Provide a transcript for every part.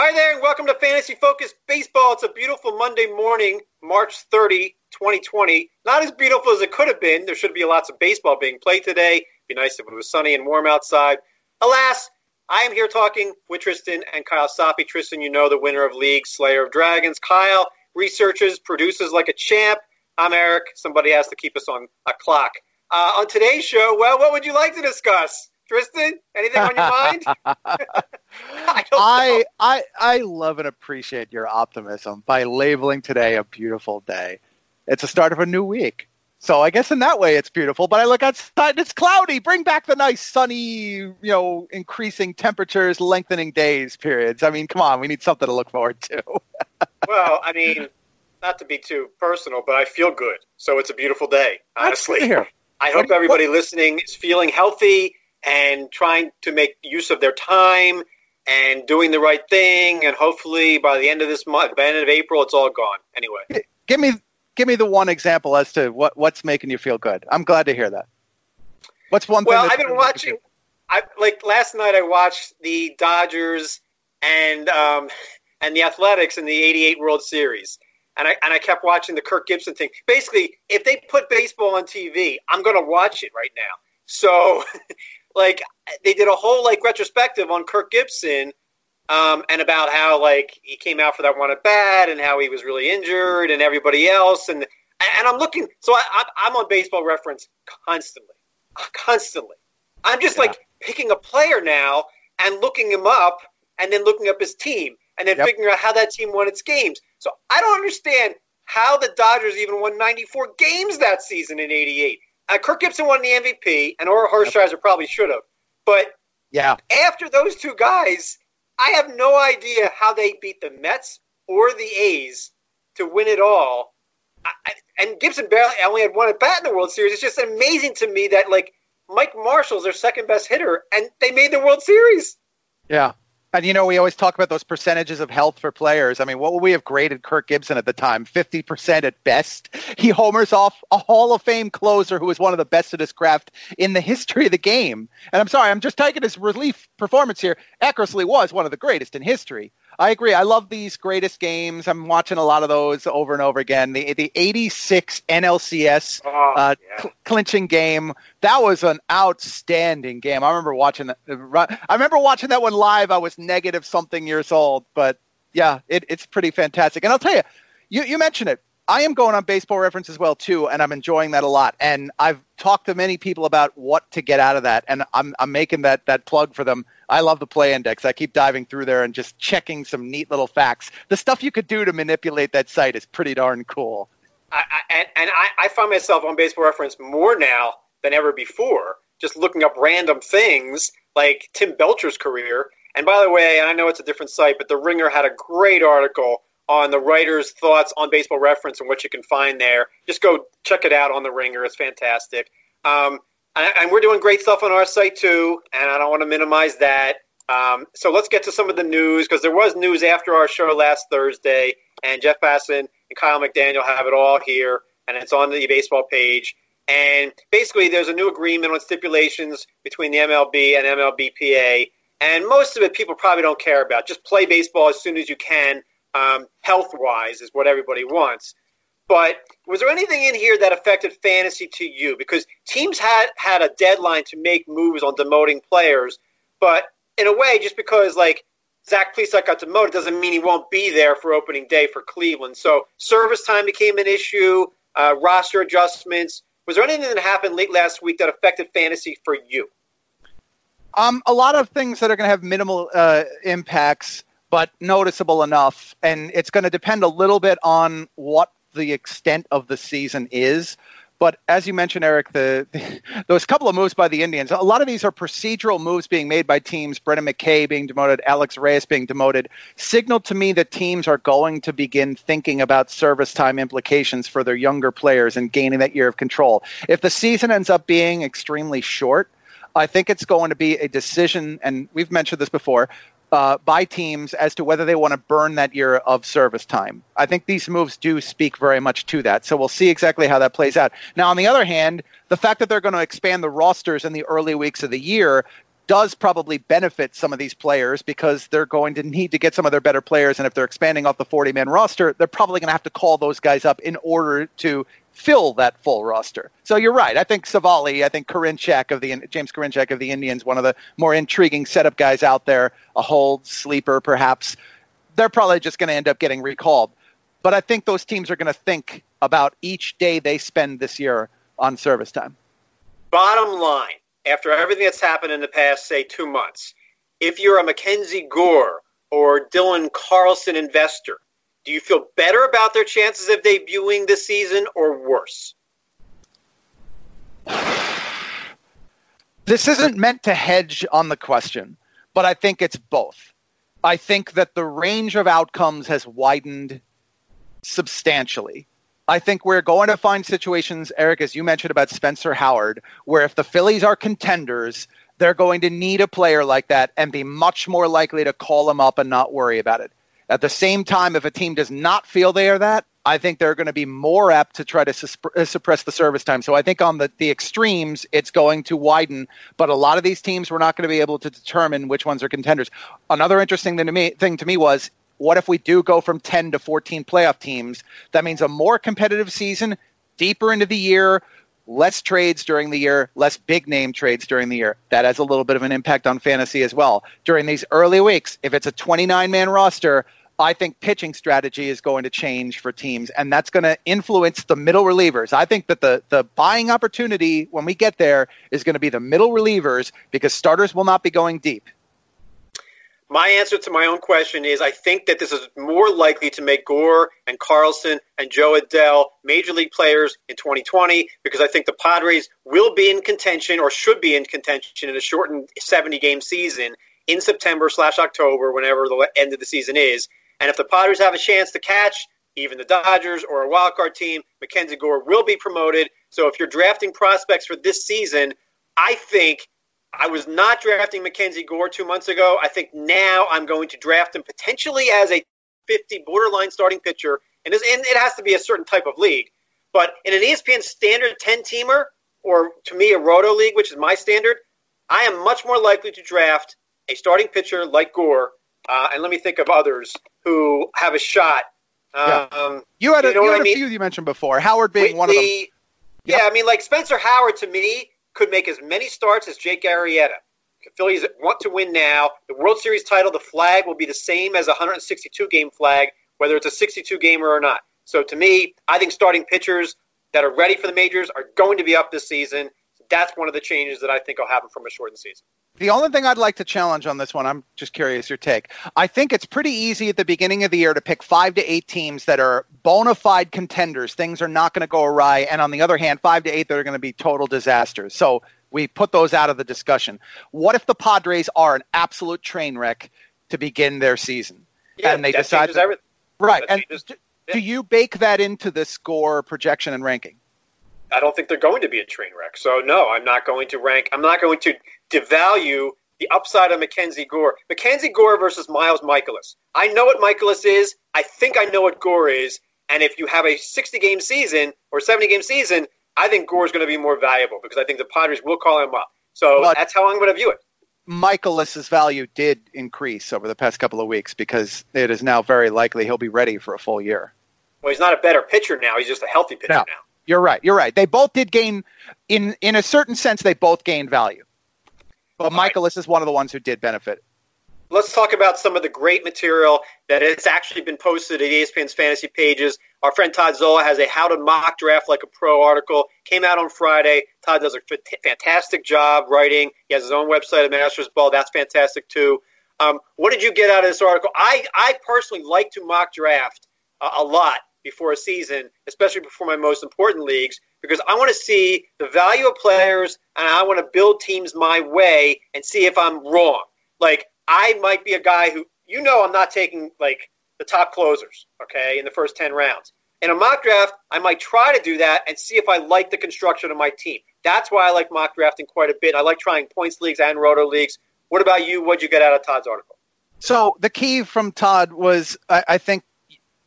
Hi there, and welcome to Fantasy Focus Baseball. It's a beautiful Monday morning, March 30, 2020. Not as beautiful as it could have been. There should be lots of baseball being played today. It'd be nice if it was sunny and warm outside. Alas, I am here talking with Tristan and Kyle Soppe. Tristan, you know the winner of League, Slayer of Dragons. Kyle researches, produces like a champ. I'm Eric. Somebody has to keep us on a clock. Uh, on today's show, well, what would you like to discuss? Tristan, anything on your mind? I, I, I I love and appreciate your optimism by labeling today a beautiful day. It's the start of a new week. So I guess in that way it's beautiful, but I look outside and it's cloudy. Bring back the nice sunny, you know, increasing temperatures, lengthening days periods. I mean, come on, we need something to look forward to. well, I mean, not to be too personal, but I feel good. So it's a beautiful day, honestly. I hope everybody listening is feeling healthy and trying to make use of their time and doing the right thing. And hopefully, by the end of this month, by the end of April, it's all gone. Anyway, give me give me the one example as to what what's making you feel good. I'm glad to hear that. What's one well? I've been watching. I like last night. I watched the Dodgers and um, and the Athletics in the '88 World Series and I and I kept watching the Kirk Gibson thing. Basically, if they put baseball on TV, I'm going to watch it right now. So, like, they did a whole like retrospective on Kirk Gibson, um, and about how like he came out for that one at bat, and how he was really injured, and everybody else, and and I'm looking. So I, I'm on Baseball Reference constantly, constantly. I'm just yeah. like picking a player now and looking him up, and then looking up his team, and then yep. figuring out how that team won its games. So I don't understand how the Dodgers even won 94 games that season in 88. Uh, Kirk Gibson won the MVP, and Orel Hershiser yep. probably should have. But yeah, after those two guys, I have no idea how they beat the Mets or the A's to win it all. I, and Gibson barely only had one at bat in the World Series. It's just amazing to me that like Mike Marshall's their second best hitter, and they made the World Series. Yeah, and you know, we always talk about those percentages of health for players. I mean, what would we have graded Kirk Gibson at the time? 50% at best. He homers off a Hall of Fame closer who was one of the best at his craft in the history of the game. And I'm sorry, I'm just taking his relief performance here. Eckersley was one of the greatest in history. I agree. I love these greatest games. I'm watching a lot of those over and over again. The the 86 NLCS oh, uh, yeah. cl- clinching game. That was an outstanding game. I remember watching that. I remember watching that one live. I was negative something years old, but yeah, it, it's pretty fantastic. And I'll tell you, you, you mentioned it. I am going on baseball reference as well too, and I'm enjoying that a lot. And I've talked to many people about what to get out of that, and I'm I'm making that that plug for them. I love the play index. I keep diving through there and just checking some neat little facts. The stuff you could do to manipulate that site is pretty darn cool. I, I, and, I, I find myself on baseball reference more now than ever before, just looking up random things like Tim Belcher's career. And by the way, I know it's a different site, but The Ringer had a great article on the writer's thoughts on baseball reference and what you can find there. Just go check it out on the Ringer. It's fantastic. Um, and, and, we're doing great stuff on our site too, and I don't want to minimize that. Um, so let's get to some of the news because there was news after our show last Thursday, and Jeff Passan and Kiley McDaniel have it all here, and it's on the baseball page. And basically, there's a new agreement on stipulations between the MLB and MLBPA, and most of it people probably don't care about. Just play baseball as soon as you can um, health wise is what everybody wants. But was there anything in here that affected fantasy to you? Because teams had had a deadline to make moves on demoting players, but in a way, just because like Zach Plesac got demoted doesn't mean he won't be there for opening day for Cleveland. So service time became an issue, uh, roster adjustments. Was there anything that happened late last week that affected fantasy for you? Um, a lot of things that are going to have minimal uh, impacts but noticeable enough. And it's going to depend a little bit on what the extent of the season is. But as you mentioned, Eric, the, the those couple of moves by the Indians, a lot of these are procedural moves being made by teams. Brendan McKay being demoted, Alex Reyes being demoted, signal to me that teams are going to begin thinking about service time implications for their younger players and gaining that year of control. If the season ends up being extremely short, I think it's going to be a decision, and we've mentioned this before, uh, by teams as to whether they want to burn that year of service time. I think these moves do speak very much to that. So we'll see exactly how that plays out. Now, on the other hand, the fact that they're going to expand the rosters in the early weeks of the year does probably benefit some of these players because they're going to need to get some of their better players. And if they're expanding off the 40 man roster, they're probably going to have to call those guys up in order to fill that full roster. So you're right. I think Civale, I think Karinchak of the James Karinchak of the Indians, one of the more intriguing setup guys out there, a hold sleeper perhaps. They're probably just going to end up getting recalled. But I think those teams are going to think about each day they spend this year on service time. Bottom line, after everything that's happened in the past, say, two months, if you're a Mackenzie Gore or Dylan Carlson investor, do you feel better about their chances of debuting this season or worse? This isn't meant to hedge on the question, but I think it's both. I think that the range of outcomes has widened substantially. I think we're going to find situations, Eric, as you mentioned about Spencer Howard, where if the Phillies are contenders, they're going to need a player like that and be much more likely to call him up and not worry about it. At the same time, if a team does not feel they are that, I think they're going to be more apt to try to uh, suppress the service time. So I think on the, the extremes, it's going to widen. But a lot of these teams, we're not going to be able to determine which ones are contenders. Another interesting thing to me, thing to me was what if we do go from 10 to 14 playoff teams? That means a more competitive season, deeper into the year, less trades during the year, less big name trades during the year. That has a little bit of an impact on fantasy as well. During these early weeks, if it's a 29 man roster, I think pitching strategy is going to change for teams, and that's going to influence the middle relievers. I think that the, the buying opportunity when we get there is going to be the middle relievers because starters will not be going deep. My answer to my own question is I think that this is more likely to make Gore and Carlson and Jo Adell major league players in 2020 because I think the Padres will be in contention or should be in contention in a shortened 70 game season in September slash October, whenever the end of the season is. And if the Padres have a chance to catch even the Dodgers or a wild card team, Mackenzie Gore will be promoted. So if you're drafting prospects for this season, I think I was not drafting Mackenzie Gore two months ago. I think now I'm going to draft him potentially as a 50 borderline starting pitcher, and, and it has to be a certain type of league. But in an ESPN standard 10 teamer, or to me a roto league, which is my standard, I am much more likely to draft a starting pitcher like Gore. Uh, and let me think of others who have a shot. Yeah. Um, you had a, you know you had mean? few you mentioned before. Howard being one of them. Yep. Yeah, I mean, like Spencer Howard to me could make as many starts as Jake Arrieta. The Phillies want to win now. The World Series title, the flag will be the same as a 162 game flag, whether it's a 62 gamer or not. So to me, I think starting pitchers that are ready for the majors are going to be up this season. That's one of the changes that I think will happen from a shortened season. The only thing I'd like to challenge on this one, I'm just curious your take. I think it's pretty easy at the beginning of the year to pick five to eight teams that are bona fide contenders. Things are not going to go awry. And on the other hand, five to eight that are going to be total disasters. So we put those out of the discussion. What if the Padres are an absolute train wreck to begin their season? Yeah, and they decide to, right. That and changes, yeah. do you bake that into the score projection and ranking? I don't think they're going to be a train wreck. So no, I'm not going to rank. I'm not going to devalue the upside of Mackenzie Gore. Mackenzie Gore versus Miles Mikolas. I know what Mikolas is. I think I know what Gore is. And if you have a 60 game season or 70 game season, I think Gore is going to be more valuable because I think the Padres will call him up. So but that's how I'm going to view it. Mikolas's value did increase over the past couple of weeks because it is now very likely he'll be ready for a full year. Well, he's not a better pitcher now. He's just a healthy pitcher now. You're right. You're right. They both did gain, in in a certain sense, they both gained value. But Mikolas is one of the ones who did benefit. Let's talk about some of the great material that has actually been posted at ESPN's fantasy pages. Our friend Todd Zola has a How to Mock Draft Like a Pro article. Came out on Friday. Todd does a fantastic job writing. He has his own website at Masters Ball. That's fantastic too. Um, what did you get out of this article? I, I personally like to mock draft uh, a lot before a season, especially before my most important leagues, because I want to see the value of players and I want to build teams my way and see if I'm wrong. Like I might be a guy who you know I'm not taking like the top closers, okay, in the first 10 rounds. In a mock draft, I might try to do that and see if I like the construction of my team. That's why I like mock drafting quite a bit. I like trying points leagues and roto leagues. What about you? What'd you get out of Todd's article? So the key from Todd was, I, I think,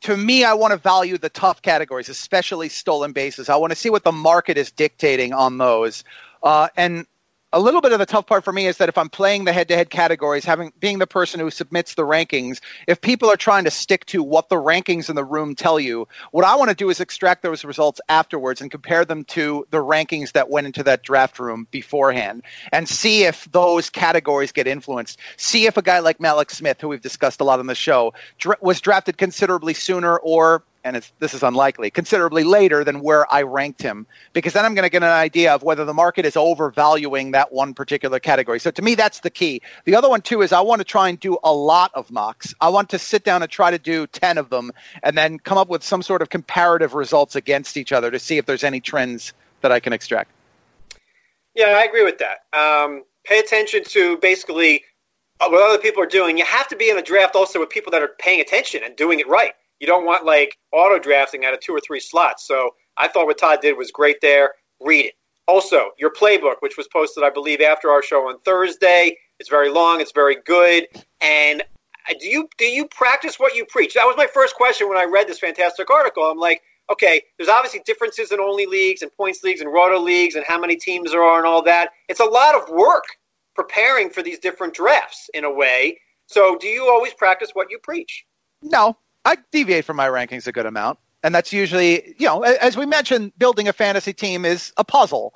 to me, I want to value the tough categories, especially stolen bases. I want to see what the market is dictating on those. Uh, and a little bit of the tough part for me is that if I'm playing the head-to-head categories, having being the person who submits the rankings, if people are trying to stick to what the rankings in the room tell you, what I want to do is extract those results afterwards and compare them to the rankings that went into that draft room beforehand, and see if those categories get influenced. See if a guy like Mallex Smith, who we've discussed a lot on the show, was drafted considerably sooner or and this is unlikely, considerably later than where I ranked him, because then I'm going to get an idea of whether the market is overvaluing that one particular category. So to me, that's the key. The other one, too, is I want to try and do a lot of mocks. I want to sit down and try to do 10 of them and then come up with some sort of comparative results against each other to see if there's any trends that I can extract. Yeah, I agree with that. Um, pay attention to basically uh, what other people are doing. You have to be in a draft also with people that are paying attention and doing it right you don't want like auto drafting out of two or three slots. So I thought what Todd did was great there. Read it. Also, your playbook, which was posted, I believe, after our show on Thursday. It's very long. It's very good. And do you do you practice what you preach? That was my first question when I read this fantastic article. I'm like, okay, there's obviously differences in only leagues and points leagues and roto leagues and how many teams there are and all that. It's a lot of work preparing for these different drafts in a way. So, do you always practice what you preach? No, I deviate from my rankings a good amount. And that's usually, you know, as we mentioned, building a fantasy team is a puzzle.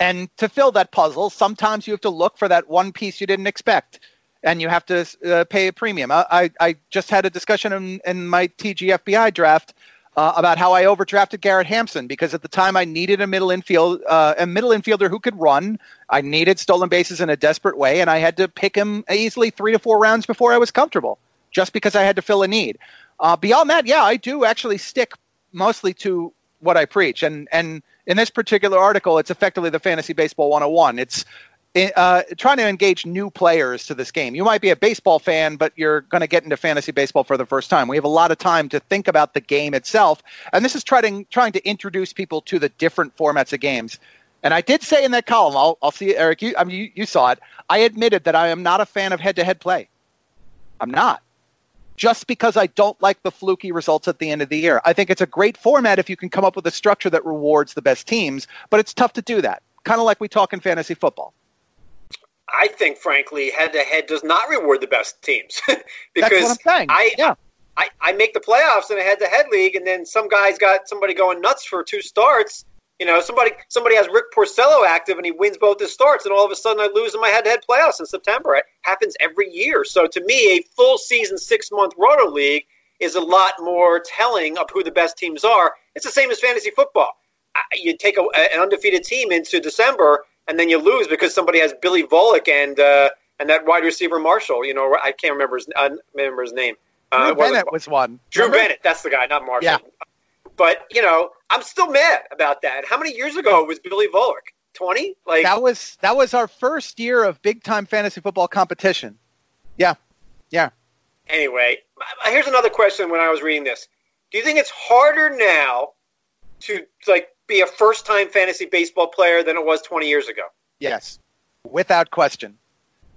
And to fill that puzzle, sometimes you have to look for that one piece you didn't expect. And you have to uh, pay a premium. I, I, just had a discussion in, in my TGFBI draft uh, about how I overdrafted Garrett Hampson because at the time I needed a middle infield uh, a middle infielder who could run. I needed stolen bases in a desperate way, and I had to pick him easily three to four rounds before I was comfortable, just because I had to fill a need. Uh, beyond that, yeah, I do actually stick mostly to what I preach. And and in this particular article, it's effectively the fantasy baseball 101. It's uh, trying to engage new players to this game. You might be a baseball fan, but you're going to get into fantasy baseball for the first time. We have a lot of time to think about the game itself, and this is trying trying to introduce people to the different formats of games. And I did say in that column, I'll, I'll see Eric. You, I mean, you, you saw it. I admitted that I am not a fan of head-to-head play. I'm not just because I don't like the fluky results at the end of the year. I think it's a great format if you can come up with a structure that rewards the best teams, but it's tough to do that. Kind of like we talk in fantasy football. I think, frankly, head to head does not reward the best teams because I, yeah. I, I make the playoffs in a head to head league, and then some guy's got somebody going nuts for two starts, you know, somebody somebody has Rick Porcello active and he wins both his starts, and all of a sudden I lose in my head-to-head playoffs in September. It happens every year. So to me, a full season, six-month roto league is a lot more telling of who the best teams are. It's the same as fantasy football. You take a, an undefeated team into December, and then you lose because somebody has Billy Volek and uh, and that wide receiver Marshall. You know, I can't remember his, I remember his name. Uh, Drew Bennett was one. Drew remember? Bennett, that's the guy, not Marshall. Yeah. But you know, I'm still mad about that. How many years ago was Billy Volek? Twenty? Like that was that was our first year of big time fantasy football competition. Yeah, yeah. Anyway, uh, here's another question. When I was reading this, do you think it's harder now to like be a first time fantasy baseball player than it was 20 years ago? Yes, without question.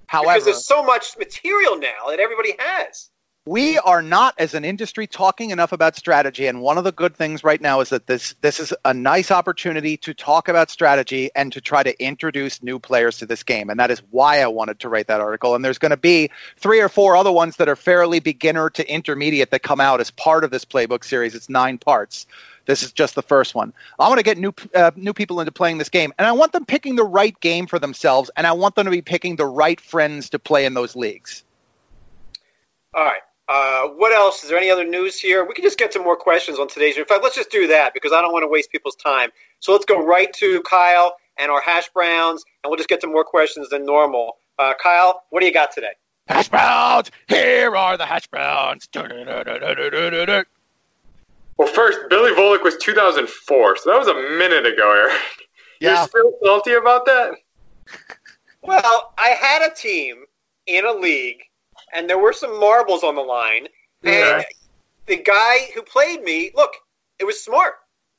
However, because there's so much material now that everybody has we are not as an industry talking enough about strategy and one of the good things right now is that this this is a nice opportunity to talk about strategy and to try to introduce new players to this game and that is why I wanted to write that article and there's going to be three or four other ones that are fairly beginner to intermediate that come out as part of this playbook series it's 9 parts this is just the first one. I want to get new uh, new people into playing this game, and I want them picking the right game for themselves, and I want them to be picking the right friends to play in those leagues. All right. Uh, what else? Is there any other news here? We can just get to more questions on today's. In fact, let's just do that because I don't want to waste people's time. So let's go right to Kyle and our hash browns, and we'll just get to more questions than normal. Uh, Kyle, what do you got today? Hash browns. Here are the hash browns. Well, first, Billy Volek was 2004, so that was a minute ago, Eric. Yeah. You're still salty about that? well, I had a team in a league and there were some marbles on the line. Yeah. And the guy who played me, look, it was smart.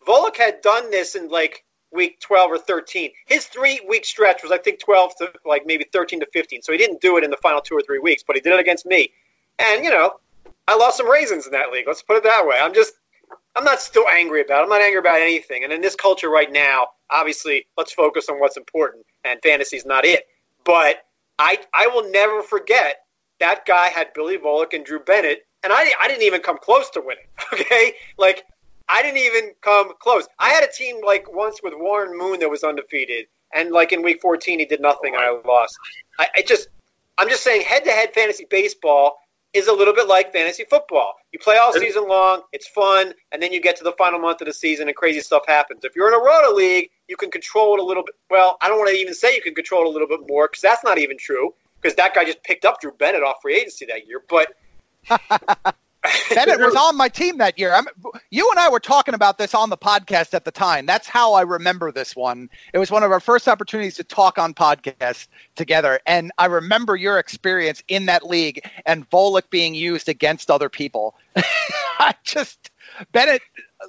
Volek had done this in like week 12 or 13. His three week stretch was, I think, 12 to like maybe 13 to 15. So he didn't do it in the final two or three weeks, but he did it against me. And, you know, I lost some raisins in that league. Let's put it that way. I'm just, I'm not still angry about. It. I'm not angry about anything. And in this culture right now, obviously, let's focus on what's important, and fantasy's not it. But I I will never forget that guy had Billy Volek and Drew Bennett, and I I didn't even come close to winning. Okay, like I didn't even come close. I had a team like once with Warren Moon that was undefeated, and like in week 14 he did nothing, and I lost. I, I just I'm just saying head to head fantasy baseball is a little bit like fantasy football. You play all season long, it's fun, and then you get to the final month of the season and crazy stuff happens. If you're in a roto league, you can control it a little bit. Well, I don't want to even say you can control it a little bit more because that's not even true because that guy just picked up Drew Bennett off free agency that year. But Bennett was on my team that year. I'm, you and I were talking about this on the podcast at the time. That's how I remember this one. It was one of our first opportunities to talk on podcast together, and I remember your experience in that league and Volek being used against other people. I just Bennett. Uh,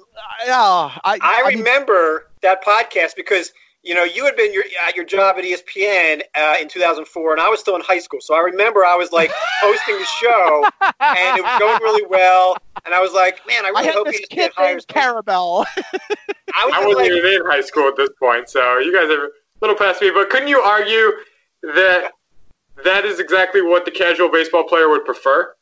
I, I, I remember mean, that podcast because you know, you had been your, at your job at ESPN uh, in 2004, and I was still in high school. So I remember I was like hosting the show, and it was going really well. And I was like, man, I really I hope he kid hires Karabell. I, was I wasn't like, even in high school at this point, so you guys are a little past me. But couldn't you argue that that is exactly what the casual baseball player would prefer?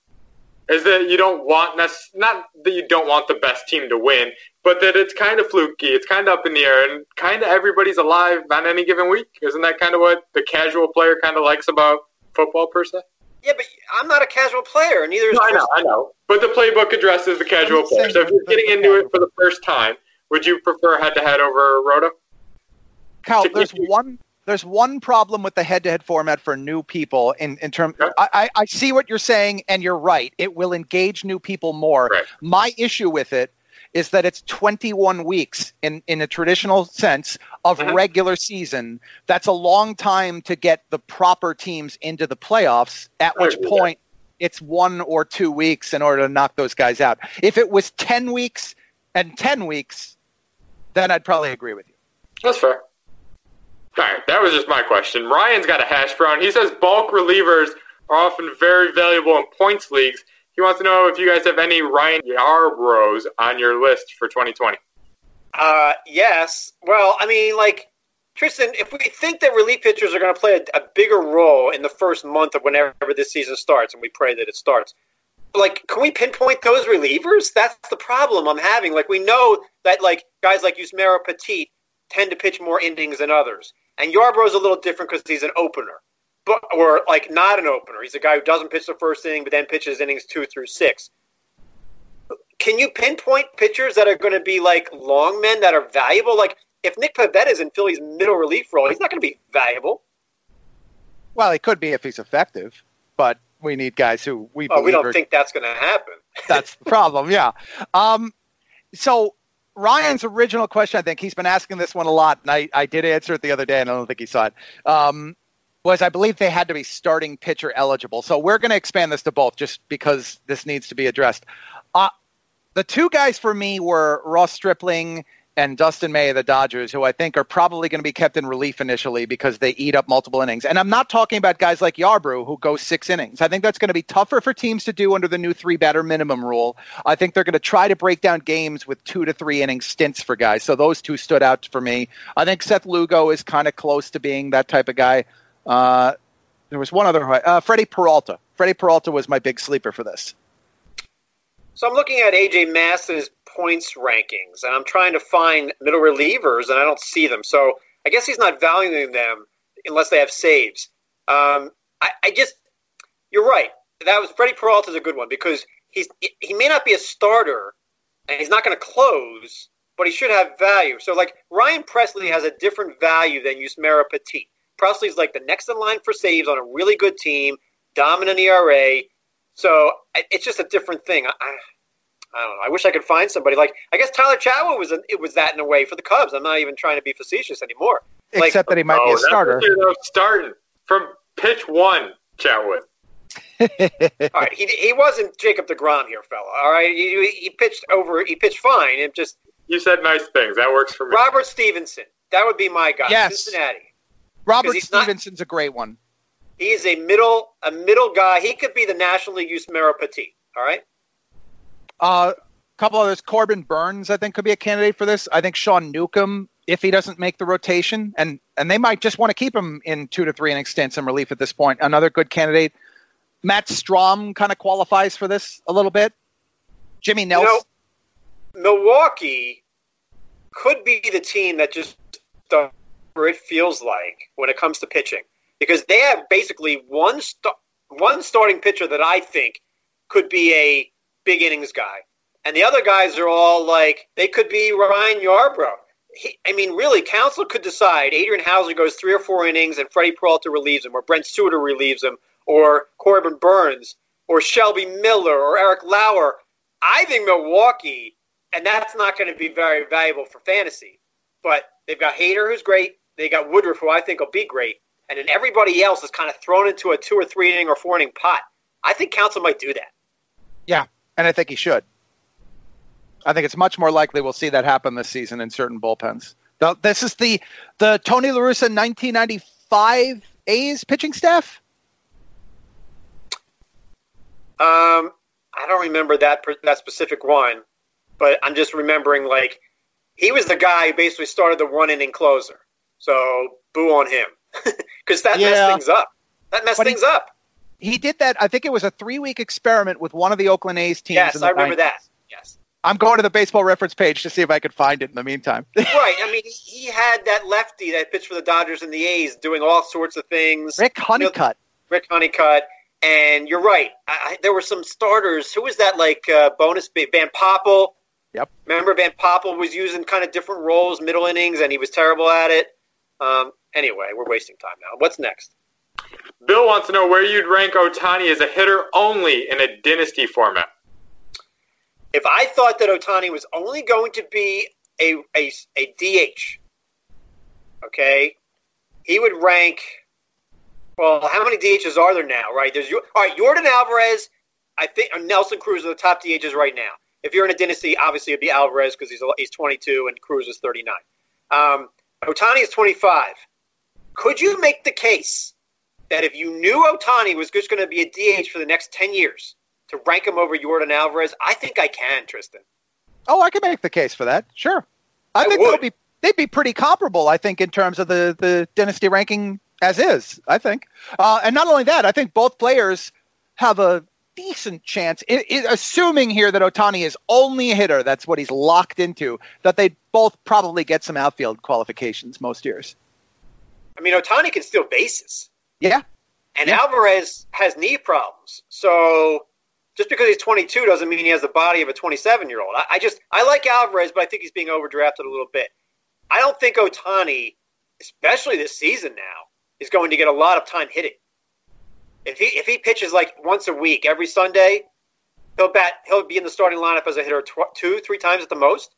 Is that you don't want not that you don't want the best team to win, but that it's kind of fluky, it's kind of up in the air, and kind of everybody's alive on any given week. Isn't that kind of what the casual player kind of likes about football per se? Yeah, but I'm not a casual player, neither is. No, I know, I know. But the playbook addresses the casual player. So if you're getting into it for the first time, would you prefer head-to-head over roto? Cal, there's one there's one problem with the head-to-head format for new people in in terms okay. I, I see what you're saying and you're right it will engage new people more right. my issue with it is that it's 21 weeks in, in a traditional sense of uh-huh. regular season. That's a long time to get the proper teams into the playoffs, at which point it's one or two weeks in order to knock those guys out. If it was 10 weeks and 10 weeks, then I'd probably agree with you. That's fair. All right, that was just my question. Ryan's got a hash brown. He says bulk relievers are often very valuable in points leagues. He wants to know if you guys have any Ryan Yarbroughs on your list for 2020. Uh, yes. Well, I mean, like Tristan, if we think that relief pitchers are going to play a, a, bigger role in the first month of whenever this season starts, and we pray that it starts, like, can we pinpoint those relievers? That's the problem I'm having. Like, we know that like guys like Yusmeiro Petit tend to pitch more innings than others, and Yarbrough's a little different because he's an opener but or like not an opener. He's a guy who doesn't pitch the first inning, but then pitches innings two through six. Can you pinpoint pitchers that are going to be like long men that are valuable? Like if Nick Pivetta is in Philly's middle relief role, he's not going to be valuable. Well, he could be if he's effective, but we need guys who we. Oh, we don't are, think that's going to happen. that's the problem. Yeah. Um, so Ryan's original question, I think he's been asking this one a lot, and I, I did answer it the other day, and I don't think he saw it. Um, was I believe they had to be starting pitcher eligible. So we're going to expand this to both just because this needs to be addressed. Uh, the two guys for me were Ross Stripling and Dustin May of the Dodgers, who I think are probably going to be kept in relief initially because they eat up multiple innings. And I'm not talking about guys like Yarbrough who go six innings. I think that's going to be tougher for teams to do under the new three batter minimum rule. I think they're going to try to break down games with two to three inning stints for guys. So those two stood out for me. I think Seth Lugo is kind of close to being that type of guy. Uh, there was one other, uh, Freddie Peralta. Freddie Peralta was my big sleeper for this. So I'm looking at AJ Mass's points rankings, and I'm trying to find middle relievers, and I don't see them. So I guess he's not valuing them unless they have saves. Um, I, I, just, you're right. That was Freddie Peralta is a good one because he's he may not be a starter, and he's not going to close, but he should have value. So like Ryan Pressly has a different value than Yusmeiro Petit. Pressly's like the next in line for saves on a really good team, dominant ERA. So it's just a different thing. I, I don't know. I wish I could find somebody like I guess Tyler Chatwood was a, it was that in a way for the Cubs. I'm not even trying to be facetious anymore. Except that he might oh, be a oh, starter. Starting from pitch one, Chatwood. all right, he, he wasn't Jacob Degrom here, fella. All right, he, he pitched over. He pitched fine. It just you said nice things. That works for me. Robert Stephenson. That would be my guy. Yes. Cincinnati. Robert Stephenson's not, a great one. He's a middle a middle guy. He could be the National League Yusmeiro Petit. All right. Uh, couple others. Corbin Burnes, I think, could be a candidate for this. I think Sean Newcomb, if he doesn't make the rotation, and and they might just want to keep him in two to three and extend some relief at this point. Another good candidate. Matt Strahm kind of qualifies for this a little bit. Jimmy Nelson. You know, Milwaukee could be the team that just it feels like when it comes to pitching because they have basically one st- one starting pitcher that I think could be a big innings guy, and the other guys are all like they could be Ryan Yarbrough. He, I mean, really, Counsell could decide Adrian Houser goes three or four innings and Freddie Peralta relieves him, or Brent Suter relieves him, or Corbin Burnes, or Shelby Miller, or Eric Lauer. I think Milwaukee, and that's not going to be very valuable for fantasy, but they've got Hader, who's great. They got Woodruff, who I think will be great. And then everybody else is kind of thrown into a two or three inning or four inning pot. I think Counsell might do that. Yeah, and I think he should. I think it's much more likely we'll see that happen this season in certain bullpens. This is the the Tony La Russa 1995 A's pitching staff. Um, I don't remember that that specific one, but I'm just remembering like he was the guy who basically started the one inning closer. So boo on him because that yeah. messed things up. That messed but things he, up. He did that. I think it was a three week experiment with one of the Oakland A's teams. Yes, I remember 90s. that. Yes. I'm going to the baseball reference page to see if I could find it in the meantime. right. I mean, he had that lefty that pitched for the Dodgers and the A's doing all sorts of things. Rick Honeycutt. You know, Rick Honeycutt. And you're right. I, there were some starters. Who was that? Like uh, bonus Van Poppel. Yep. Remember, Van Poppel was using kind of different roles, middle innings, and he was terrible at it. Um, anyway, we're wasting time now. What's next? Bill wants to know where you'd rank Ohtani as a hitter only in a dynasty format. If I thought that Ohtani was only going to be a, a, a DH, okay, he would rank. Well, how many DHs are there now? Right? There's all right. Yordan Alvarez, I think, Nelson Cruz are the top DHs right now. If you're in a dynasty, obviously it'd be Alvarez because he's he's 22 and Cruz is 39. Um, Ohtani is 25. Could you make the case that if you knew Ohtani was just going to be a DH for the next 10 years, to rank him over Yordan Alvarez? I think I can, Tristan. Oh, I can make the case for that. Sure. I, I think they'll be they'd be pretty comparable. I think in terms of the the dynasty ranking as is. I think, uh, and not only that, I think both players have a decent chance, it, it, assuming here that Ohtani is only a hitter, that's what he's locked into, that they both probably get some outfield qualifications most years. I mean, Ohtani can steal bases. Yeah. And yeah. Alvarez has knee problems. So just because he's 22 doesn't mean he has the body of a 27 year old. I, I just, I like Alvarez, but I think he's being overdrafted a little bit. I don't think Ohtani, especially this season now, is going to get a lot of time hitting. If he if he pitches like once a week, every Sunday, he'll bat. He'll be in the starting lineup as a hitter tw- two, three times at the most.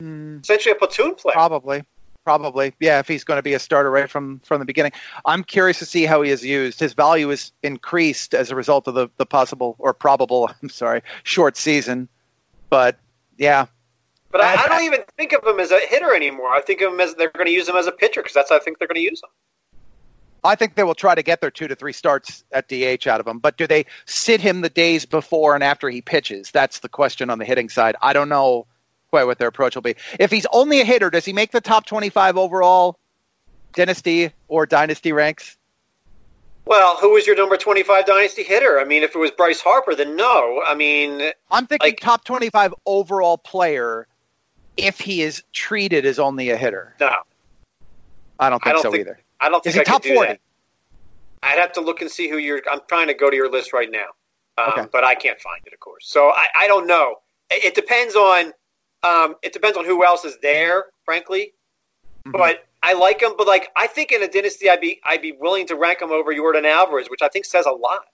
Mm. Essentially, a platoon player. Probably, probably, yeah. If he's going to be a starter right from from the beginning, I'm curious to see how he is used. His value is increased as a result of the the possible or probable, I'm sorry, short season. But yeah, but I, I, don't even think of him as a hitter anymore. I think of him as they're going to use him as a pitcher because that's how I think they're going to use him. I think they will try to get their two to three starts at DH out of him. But do they sit him the days before and after he pitches? That's the question on the hitting side. I don't know quite what their approach will be. If he's only a hitter, does he make the top 25 overall dynasty or dynasty ranks? Well, who was your number 25 dynasty hitter? I mean, if it was Bryce Harper, then no. I mean, I'm thinking like, top 25 overall player if he is treated as only a hitter. No. I don't think I don't so think, either. I don't think Is I top could do 40? that. I'd have to look and see who you're. I'm trying to go to your list right now, um, Okay. but I can't find it, of course. So I, I don't know. It, it depends on. Um, it depends on who else is there, frankly. Mhm. But I like him. But like, I think in a dynasty, I'd be I'd be willing to rank him over Yordan Alvarez, which I think says a lot.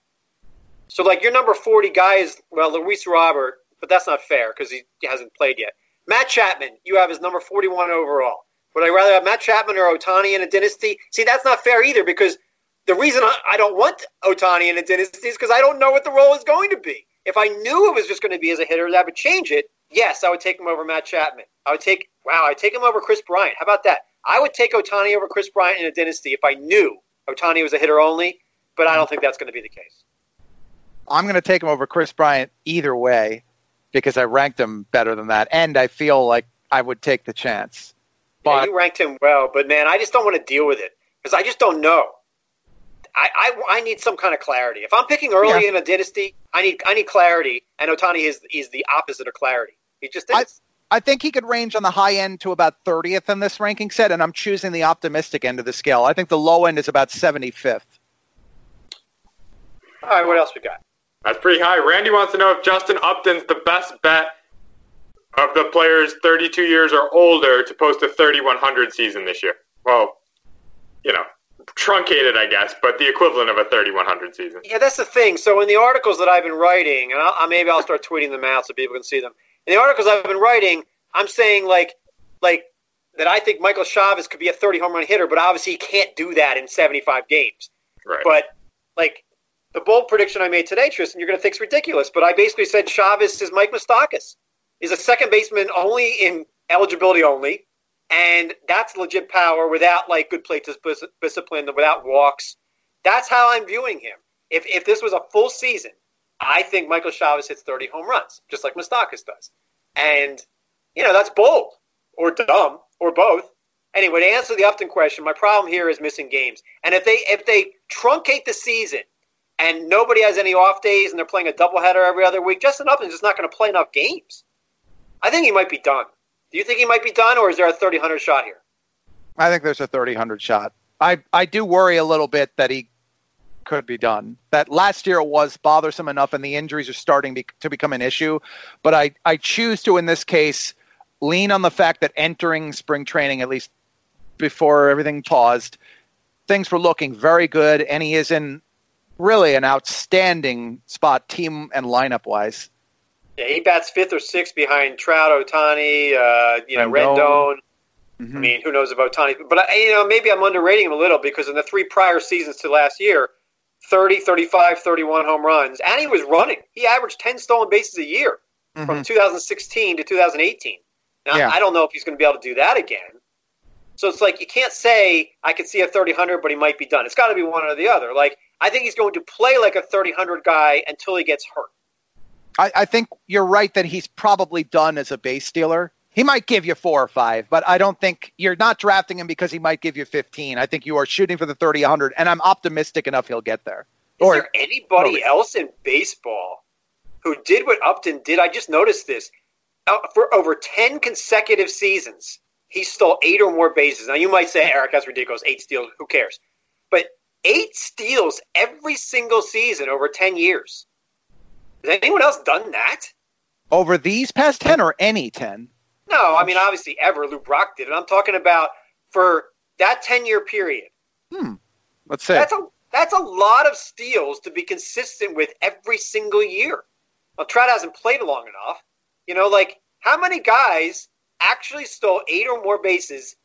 So like, your number forty guy is well, Luis Robert, but that's not fair because he hasn't played yet. Matt Chapman, you have his number forty-one overall. Would I rather have Matt Chapman or Ohtani in a dynasty? See, that's not fair either because the reason I don't want Ohtani in a dynasty is because I don't know what the role is going to be. If I knew it was just going to be as a hitter, that would change it. Yes, I would take him over Matt Chapman. I would take wow, I'd take him over Kris Bryant. How about that? I would take Ohtani over Kris Bryant in a dynasty if I knew Ohtani was a hitter only, but I don't think that's going to be the case. I'm going to take him over Kris Bryant either way because I ranked him better than that, and I feel like I would take the chance. But yeah, you ranked him well, but man, I just don't want to deal with it because I just don't know. I, I, I need some kind of clarity. If I'm picking early yeah. in a dynasty, I need I need clarity, and Ohtani is is the opposite of clarity. He just is. I, I think he could range on the high end to about 30th in this ranking set, and I'm choosing the optimistic end of the scale. I think the low end is about 75th. All right, what else we got? That's pretty high. Randy wants to know if Justin Upton's the best bet of the players 32 years or older to post a 3100 season this year. Well, you know, truncated, I guess, but the equivalent of a 3100 season. Yeah, that's the thing. So in the articles that I've been writing, and I'll, maybe I'll start tweeting them out so people can see them. In the articles I've been writing, I'm saying like, like that I think Michael Chavis could be a 30 home run hitter, but obviously he can't do that in 75 games. Right. But like the bold prediction I made today, Tristan, you're going to think it's ridiculous, but I basically said Chavis is Mike Moustakas. He's a second baseman only in eligibility only, and that's legit power without like good plate discipline, without walks. That's how I'm viewing him. If if this was a full season, I think Michael Chavis hits 30 home runs, just like Moustakas does. And you know that's bold or dumb or both. Anyway, to answer the Upton question, my problem here is missing games. And if they if they truncate the season and nobody has any off days and they're playing a doubleheader every other week, Justin Upton's just not going to play enough games. I think he might be done. Do you think he might be done, or is there a 30 hundred shot here? I think there's a 30 hundred shot. I, I do worry a little bit that he could be done. That last year was bothersome enough, and the injuries are starting be, to become an issue. But I, I choose to, in this case, lean on the fact that entering spring training, at least before everything paused, things were looking very good, and he is in really an outstanding spot, team and lineup wise. Yeah, he bats fifth or sixth behind Trout, Ohtani, uh, you know, Rendon. Mm-hmm. I mean, who knows about Ohtani? But I, you know, maybe I'm underrating him a little because in the three prior seasons to last year, 30, 35, 31 home runs, and he was running. He averaged 10 stolen bases a year mm-hmm. from 2016 to 2018. Now, yeah. I don't know if he's going to be able to do that again. So it's like you can't say I could see a 30 but he might be done. It's got to be one or the other. Like I think he's going to play like a 30 guy until he gets hurt. I, I think you're right that he's probably done as a base stealer. He might give you four or five, but I don't think you're not drafting him because he might give you 15. I think you are shooting for the 30, 100, and I'm optimistic enough he'll get there. Is or, there anybody else in baseball who did what Upton did? I just noticed this. Uh, for over 10 consecutive seasons, he stole eight or more bases. Now, you might say, Eric, that's ridiculous. Eight steals, who cares? But eight steals every single season over 10 years. Has anyone else done that? Over these past 10 or any 10? No, I mean, obviously, ever. Lou Brock did it. I'm talking about for that 10 year period. Hmm. Let's say. That's a, that's a lot of steals to be consistent with every single year. Well, Trout hasn't played long enough. You know, like, how many guys actually stole eight or more bases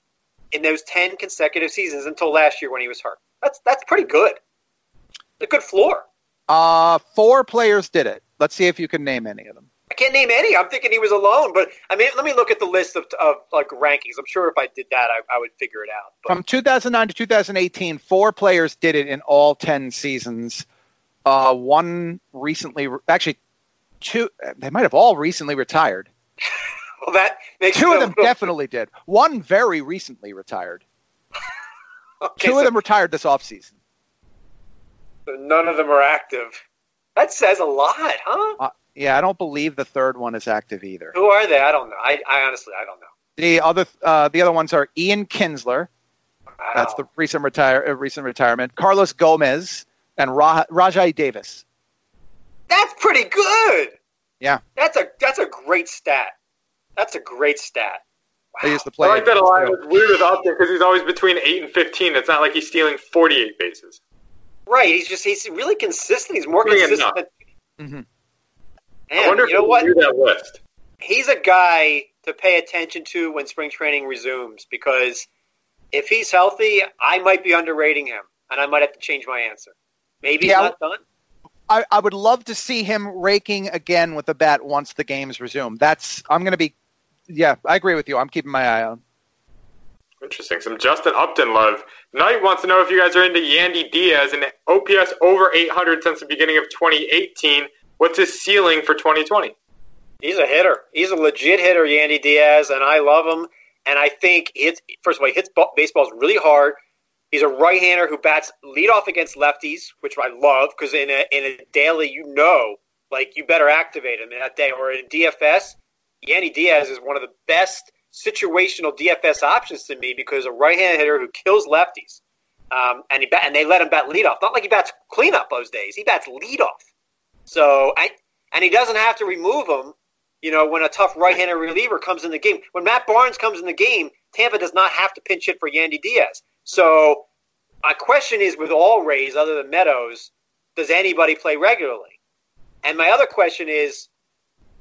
in those 10 consecutive seasons until last year when he was hurt? That's, that's pretty good. a good floor. Uh, four players did it. Let's see if you can name any of them. I can't name any. I'm thinking he was alone, but I mean, let me look at the list of, of like rankings. I'm sure if I did that, I, I would figure it out. But. From 2009 to 2018, four players did it in all 10 seasons. Uh, one recently, actually, two. They might have all recently retired. well, that makes two of them definitely did. One very recently retired. okay, two so, of them retired this offseason. So none of them are active. That says a lot, huh? Uh, yeah, I don't believe the third one is active either. Who are they? I don't know. I, I honestly, I don't know. The other, uh, the other ones are Ian Kinsler. Wow. That's the recent retire, uh, recent retirement. Carlos Gomez and Ra- Rajai Davis. That's pretty good. Yeah, that's a that's a great stat. That's a great stat. Wow. They used to play. I like that a lot. It's weird with Upton because he's always between eight and fifteen. It's not like he's stealing forty-eight bases. Right. He's just he's really consistent. He's more consistent. Mm-hmm. Man, I wonder you know what? that list. He's a guy to pay attention to when spring training resumes because if he's healthy, I might be underrating him, and I might have to change my answer. Maybe yeah, he's not done. I, I would love to see him raking again with the bat once the games resume. That's I'm going to be. Yeah, I agree with you. I'm keeping my eye on. Interesting. Some Justin Upton love. Knight wants to know if you guys are into Yandy Diaz and OPS over 800 since the beginning of 2018. What's his ceiling for 2020? He's a hitter. He's a legit hitter, Yandy Diaz, and I love him. And I think it's first of all, he hits baseballs really hard. He's a right-hander who bats leadoff against lefties, which I love because in a in a daily, you know, like you better activate him in that day. Or in DFS, Yandy Diaz is one of the best situational DFS options to me because a right-handed hitter who kills lefties, um, and he bat, and they let him bat leadoff. Not like he bats cleanup those days. He bats leadoff. So I and he doesn't have to remove him. You know, when a tough right-handed reliever comes in the game, when Matt Barnes comes in the game, Tampa does not have to pinch hit for Yandy Diaz. So my question is, with all Rays other than Meadows, does anybody play regularly? And my other question is,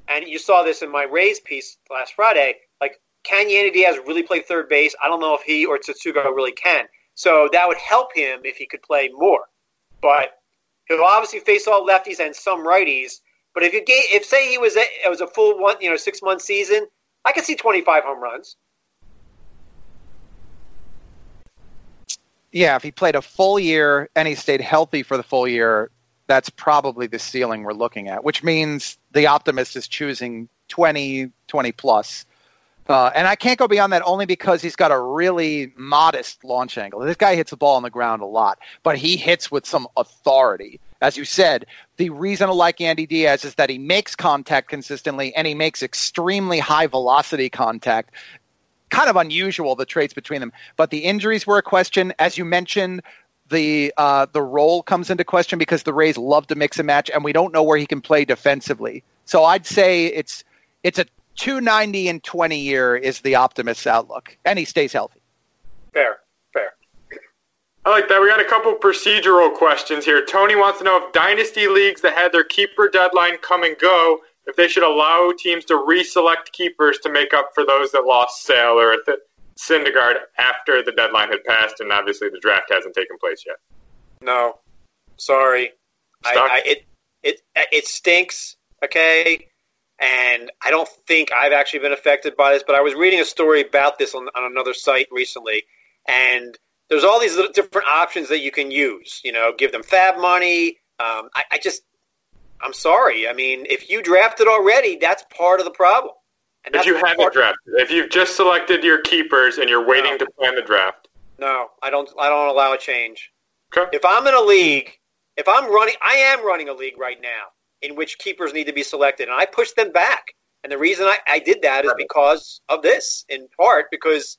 and you saw this in my Rays piece last Friday, like can Yandy Diaz really play third base? I don't know if he or Tsutsugo really can. So that would help him if he could play more. But he'll obviously face all lefties and some righties. But if you gave, if say he was a, it was a full one, you know, six month season, I could see 25 home runs. Yeah, if he played a full year and he stayed healthy for the full year, that's probably the ceiling we're looking at, which means the optimist is choosing 20, 20 plus. Uh, and I can't go beyond that only because he's got a really modest launch angle. This guy hits the ball on the ground a lot, but he hits with some authority. As you said, the reason I like Yandy Diaz is that he makes contact consistently and he makes extremely high velocity contact. Kind of unusual the traits between them, but the injuries were a question. As you mentioned, the uh, the role comes into question because the Rays love to mix and match, and we don't know where he can play defensively. So I'd say it's it's a 290 and 20 year is the optimist's outlook, and he stays healthy. Fair, fair. I like that. We got a couple procedural questions here. Tony wants to know if dynasty leagues that had their keeper deadline come and go, if they should allow teams to reselect keepers to make up for those that lost Sale or th- Syndergaard after the deadline had passed, and obviously the draft hasn't taken place yet. No, sorry. I, I, it it it stinks. Okay, and I don't think I've actually been affected by this, but I was reading a story about this on, on another site recently, and there's all these different options that you can use. You know, give them FAAB money. Um, I, I just, I'm sorry. I mean, if you drafted already, that's part of the problem. And if you haven't drafted, if you've just selected your keepers and you're waiting no. to plan the draft, no, I don't. I don't allow a change. Okay. If I'm in a league, if I'm running, I am running a league right now in which keepers need to be selected. And I pushed them back. And the reason I, I did that is because of this, in part because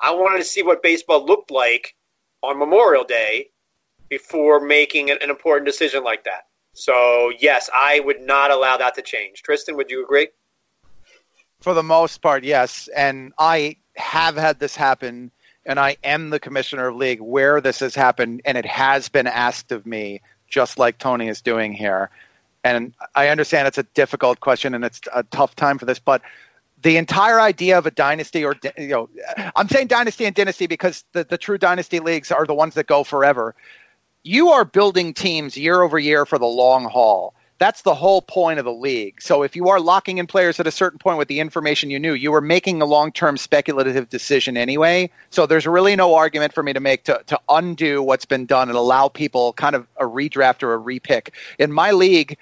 I wanted to see what baseball looked like on Memorial Day before making an, an important decision like that. So, yes, I would not allow that to change. Tristan, would you agree? For the most part, yes. And I have had this happen, and I am the commissioner of league where this has happened, and it has been asked of me, just like Tony is doing here and I understand it's a difficult question and it's a tough time for this, but the entire idea of a dynasty or you know i'm saying dynasty and dynasty because the, the true dynasty leagues are the ones that go forever. You are building teams year over year for the long haul. That's the whole point of the league. So if you are locking in players at a certain point with the information you knew you were making a long-term speculative decision anyway. So there's really no argument for me to make to, to undo what's been done and allow people kind of a redraft or a repick. In my league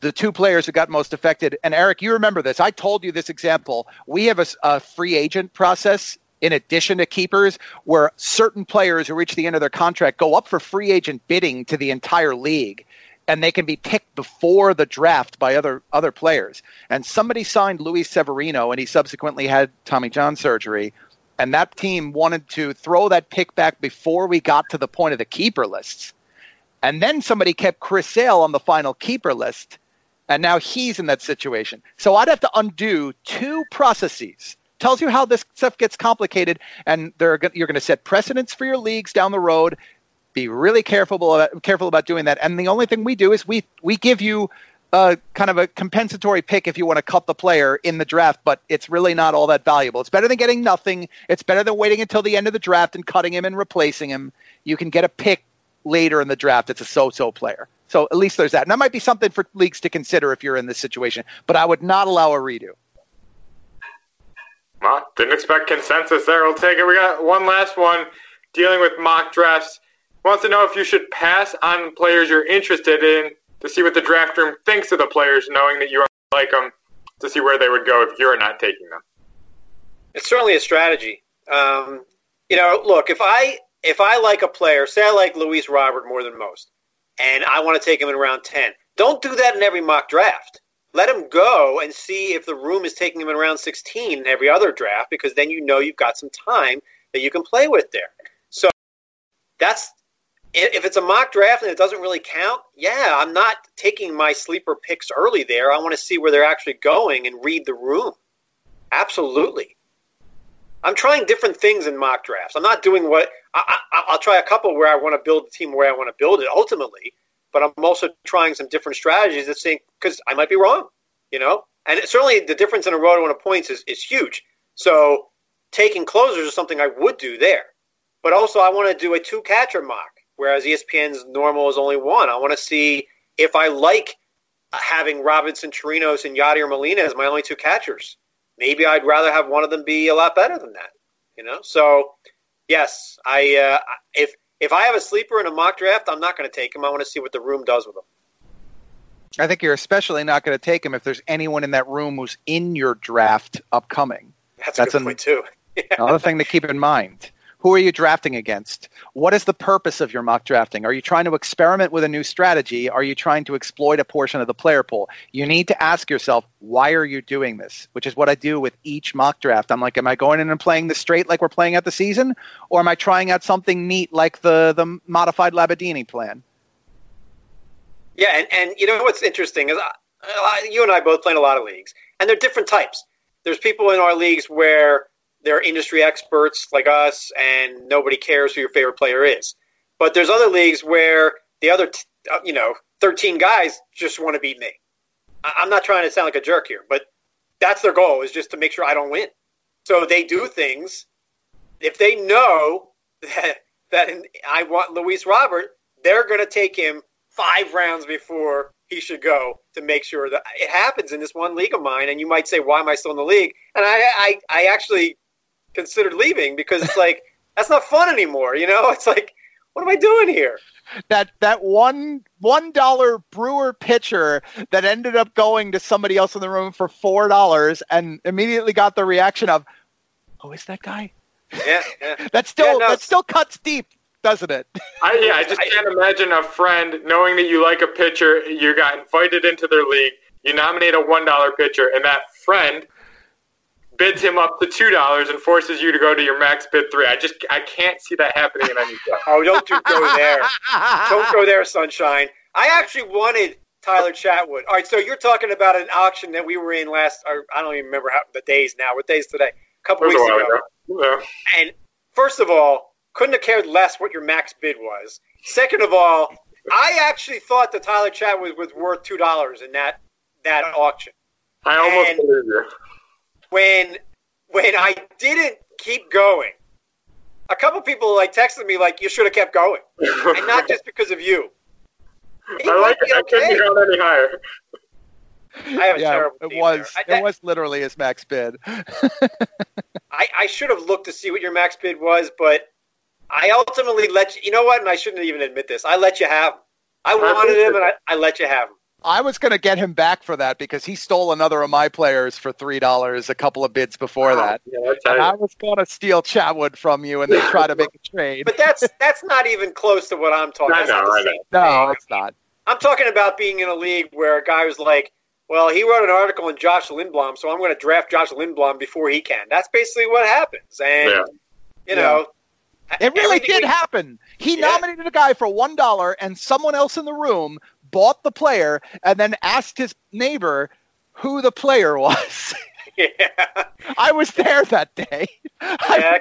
the two players who got most affected. And Eric, you remember this. I told you this example. We have a, a, free agent process in addition to keepers where certain players who reach the end of their contract go up for free agent bidding to the entire league and they can be picked before the draft by other other players. And somebody signed Luis Severino and he subsequently had Tommy John surgery. And that team wanted to throw that pick back before we got to the point of the keeper lists. And then somebody kept Chris Sale on the final keeper list and now he's in that situation. So I'd have to undo two processes. Tells you how this stuff gets complicated, and you're going to set precedents for your leagues down the road. Be really careful about, careful about doing that. And the only thing we do is we we give you a kind of a compensatory pick if you want to cut the player in the draft, but it's really not all that valuable. It's better than getting nothing. It's better than waiting until the end of the draft and cutting him and replacing him. You can get a pick later in the draft. It's a so-so player. So at least there's that. And that might be something for leagues to consider if you're in this situation. But I would not allow a redo. Well, didn't expect consensus there. We'll take it. We got one last one dealing with mock drafts. Wants to know if you should pass on players you're interested in to see what the draft room thinks of the players, knowing that you like them, to see where they would go if you're not taking them. It's certainly a strategy. Um, you know, look, if I if I like a player, say I like Luis Robert more than most, and I want to take him in round ten, don't do that in every mock draft. Let him go and see if the room is taking him in round sixteen in every other draft, because then you know you've got some time that you can play with there. So that's if it's a mock draft and it doesn't really count, yeah, I'm not taking my sleeper picks early there. I want to see where they're actually going and read the room. Absolutely. I'm trying different things in mock drafts. I'm not doing what I, will try a couple where I want to build the team where I want to build it ultimately, but I'm also trying some different strategies that think because I might be wrong, you know. And certainly the difference in a roto and a points is, is huge. So taking closers is something I would do there, but also I want to do a two catcher mock whereas ESPN's normal is only one. I want to see if I like having Robinson Chirinos, and Yadier Molina as my only two catchers. Maybe I'd rather have one of them be a lot better than that. You know, so yes, I uh, if if I have a sleeper in a mock draft, I'm not going to take him. I want to see what the room does with him. I think you're especially not going to take him if there's anyone in that room who's in your draft upcoming. That's, That's a good an, point too. another thing to keep in mind. Who are you drafting against? What is the purpose of your mock drafting? Are you trying to experiment with a new strategy? Are you trying to exploit a portion of the player pool? You need to ask yourself, why are you doing this? Which is what I do with each mock draft. I'm like, am I going in and playing this straight like we're playing at the season? Or am I trying out something neat like the, the modified Labadini plan? Yeah, and, and you know what's interesting is uh, you and I both play in a lot of leagues, and they're different types. There's people in our leagues where they're industry experts like us, and nobody cares who your favorite player is. But there's other leagues where the other, t- uh, you know, 13 guys just want to beat me. I- I'm not trying to sound like a jerk here, but that's their goal is just to make sure I don't win. So they do things. If they know that that I want Luis Robert, they're going to take him five rounds before he should go to make sure that it happens in this one league of mine. And you might say, why am I still in the league? And I, I, I actually considered leaving because it's like that's not fun anymore. You know, it's like what am I doing here? That that one one dollar brewer pitcher that ended up going to somebody else in the room for four dollars and immediately got the reaction of, "Oh, is that guy?" Yeah, yeah. that still yeah, no, that still cuts deep, doesn't it? I, yeah, I just can't imagine a friend knowing that you like a pitcher, you got invited into their league, you nominate a one dollar pitcher, and that friend bids him up to two dollars and forces you to go to your max bid three. I just I can't see that happening in any job. oh, don't do, go there. don't go there, sunshine. I actually wanted Tyler Chatwood. All right, so you're talking about an auction that we were in last. Or I don't even remember how the days now. What days today? A couple weeks ago. ago. Yeah. And first of all, couldn't have cared less what your max bid was. Second of all, I actually thought that Tyler Chatwood was worth two dollars in that that auction. I almost and, believe you when when I didn't keep going, a couple people like texted me like you should have kept going, and not just because of you. It I like it. Okay. I couldn't have gone any higher. I have a yeah, terrible. It was. I, it was literally his max bid. I, I should have looked to see what your max bid was, but I ultimately let you. You know what? And I shouldn't even admit this. I let you have him. I wanted him, and I, I let you have him. I was going to get him back for that because he stole another of my players for three dollars a couple of bids before wow. that. Yeah, and I was going to steal Chatwood from you and then try to make a trade. But that's that's not even close to what I'm talking. I know, I know. No, it's not. I'm talking about being in a league where a guy was like, "Well, he wrote an article in Josh Lindblom, so I'm going to draft Josh Lindblom before he can." That's basically what happens, and yeah. you know. It really did happen. He yeah. nominated a guy for one dollar, and someone else in the room bought the player and then asked his neighbor who the player was. yeah. I was there that day. Yeah,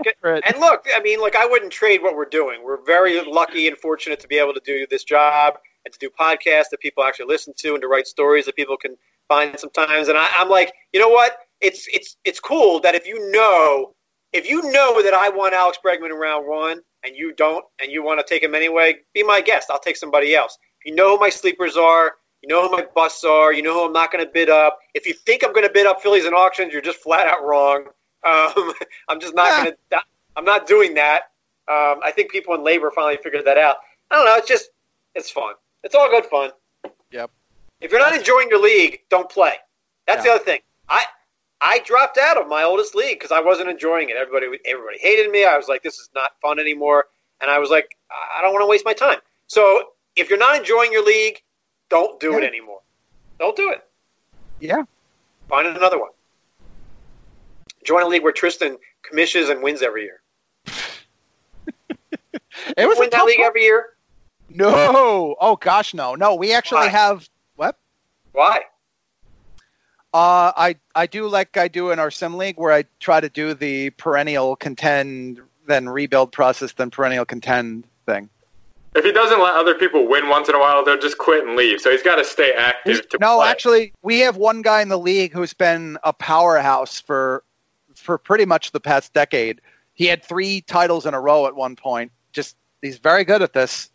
and look, I mean, like I wouldn't trade what we're doing. We're very lucky and fortunate to be able to do this job and to do podcasts that people actually listen to and to write stories that people can find sometimes. And I, I'm like, you know what? It's it's it's cool that if you know if you know that I want Alex Bregman in round one and you don't and you want to take him anyway, be my guest. I'll take somebody else. You know who my sleepers are. You know who my busts are. You know who I'm not going to bid up. If you think I'm going to bid up Phillies and auctions, you're just flat out wrong. Um, I'm just not Yeah. going to. I'm not doing that. Um, I think people in LABR finally figured that out. I don't know. It's just it's fun. It's all good fun. Yep. If you're not enjoying your league, don't play. That's the other thing. I I dropped out of my oldest league because I wasn't enjoying it. Everybody everybody hated me. I was like, this is not fun anymore, and I was like, I don't want to waste my time. So if you're not enjoying your league, don't do it anymore. Don't do it. Yeah. Find another one. Join a league where Tristan commissions and wins every year. It was win that league one. every year. No. Oh gosh, no. No, we actually Why? have what? Why? Uh, I I do like I do in our sim league where I try to do the perennial contend, then rebuild process, then perennial contend thing. If he doesn't let other people win once in a while, they'll just quit and leave. So he's got to stay active to no, play. actually, we have one guy in the league who's been a powerhouse for for pretty much the past decade. He had three titles in a row at one point. Just he's very good at this.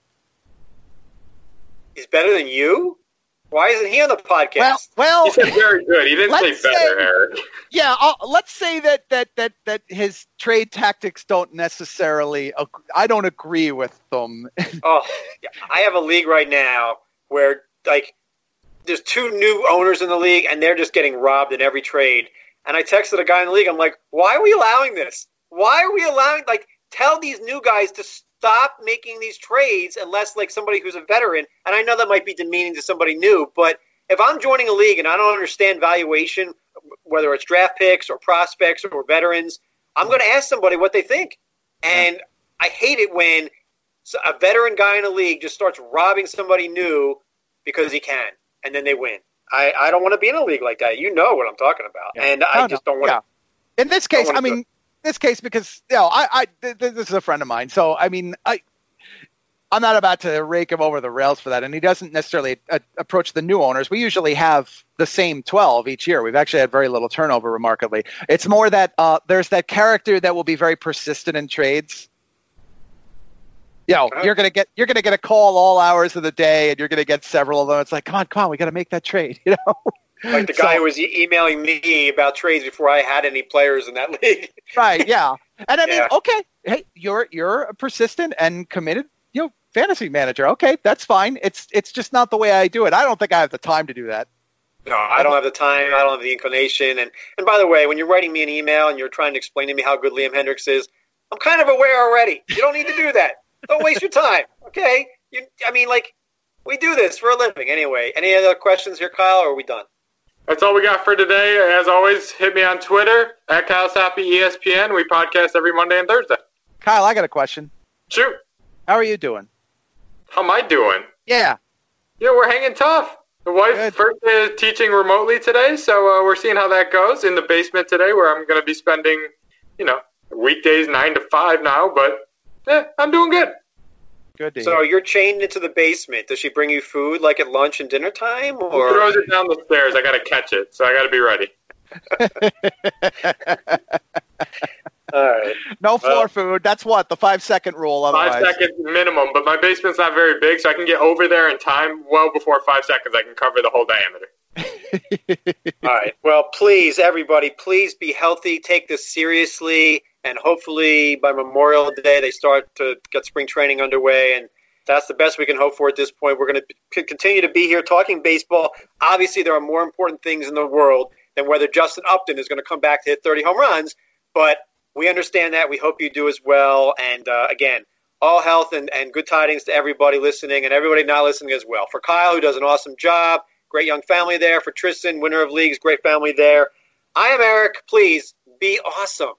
He's better than you. Why isn't he on the podcast? Well, well, He said very good. He didn't say better, say- Eric. yeah. i let's say that that that that his trade tactics don't necessarily. ag- I don't agree with them. Oh, yeah. I have a league right now where like there's two new owners in the league and they're just getting robbed in every trade. And I texted a guy in the league. I'm like, why are we allowing this? Why are we allowing like tell these new guys to stop making these trades unless like somebody who's a veteran. And I know that might be demeaning to somebody new, but if I'm joining a league and I don't understand valuation, whether it's draft picks or prospects or veterans, I'm going to ask somebody what they think. And I hate it when a veteran guy in a league just starts robbing somebody new because he can, and then they win. I, I don't want to be in a league like that. You know what I'm talking about, Yeah. and I No, just don't want yeah. to. In this case, I mean, this case because you know, I, I th- th- this is a friend of mine, so I mean, I, I'm not about to rake him over the rails for that, and he doesn't necessarily uh, approach the new owners. We usually have the same 12 each year. We've actually had very little turnover, remarkably. It's more that uh, there's that character that will be very persistent in trades. You know, you're gonna get you're gonna get a call all hours of the day, and you're gonna get several of them. It's like, come on, come on, we got to make that trade. You know, Like the So- guy who was emailing me about trades before I had any players in that league. right yeah and i mean Yeah. okay hey you're you're a persistent and committed you know fantasy manager okay that's fine it's it's just not the way i do it i don't think i have the time to do that No, I don't have the time. I don't have the inclination. And and by the way, when you're writing me an email and you're trying to explain to me how good Liam Hendriks is, I'm kind of aware already. You don't need to do that. don't waste your time. Okay? You, I mean, like, we do this for a living anyway. Any other questions here, Kyle? Or are we done? That's all we got for today. As always, hit me on Twitter at Kyle Soppe ESPN. We podcast every Monday and Thursday. kyle i got a question Shoot, how are you doing how am I doing? yeah Yeah, we're hanging tough. The wife Good. first day is teaching remotely today, so uh, we're seeing how that goes in the basement today, where I'm going to be spending, you know, weekdays nine to five now. But yeah, I'm doing good. Good to So hear. you're chained into the basement. Does she bring you food like at lunch and dinner time? He Or throws it down the stairs. I got to catch it, so I got to be ready. all right. no floor well- food that's what the five second rule Five seconds minimum, but my basement's not very big, so I can get over there in time. Well before five seconds, I can cover the whole diameter. All right. Well, please, everybody, please be healthy. Take this seriously, and hopefully by Memorial Day they start to get spring training underway. And that's the best we can hope for at this point. We're going to continue to be here talking baseball. Obviously, there are more important things in the world than whether Justin Upton is going to come back to hit 30 home runs. But we understand that. We hope you do as well. And uh, again, all health and, and good tidings to everybody listening and everybody not listening as well. For Kyle, who does an awesome job, great young family there. For Tristan, winner of leagues, great family there. I am Eric. Please be awesome.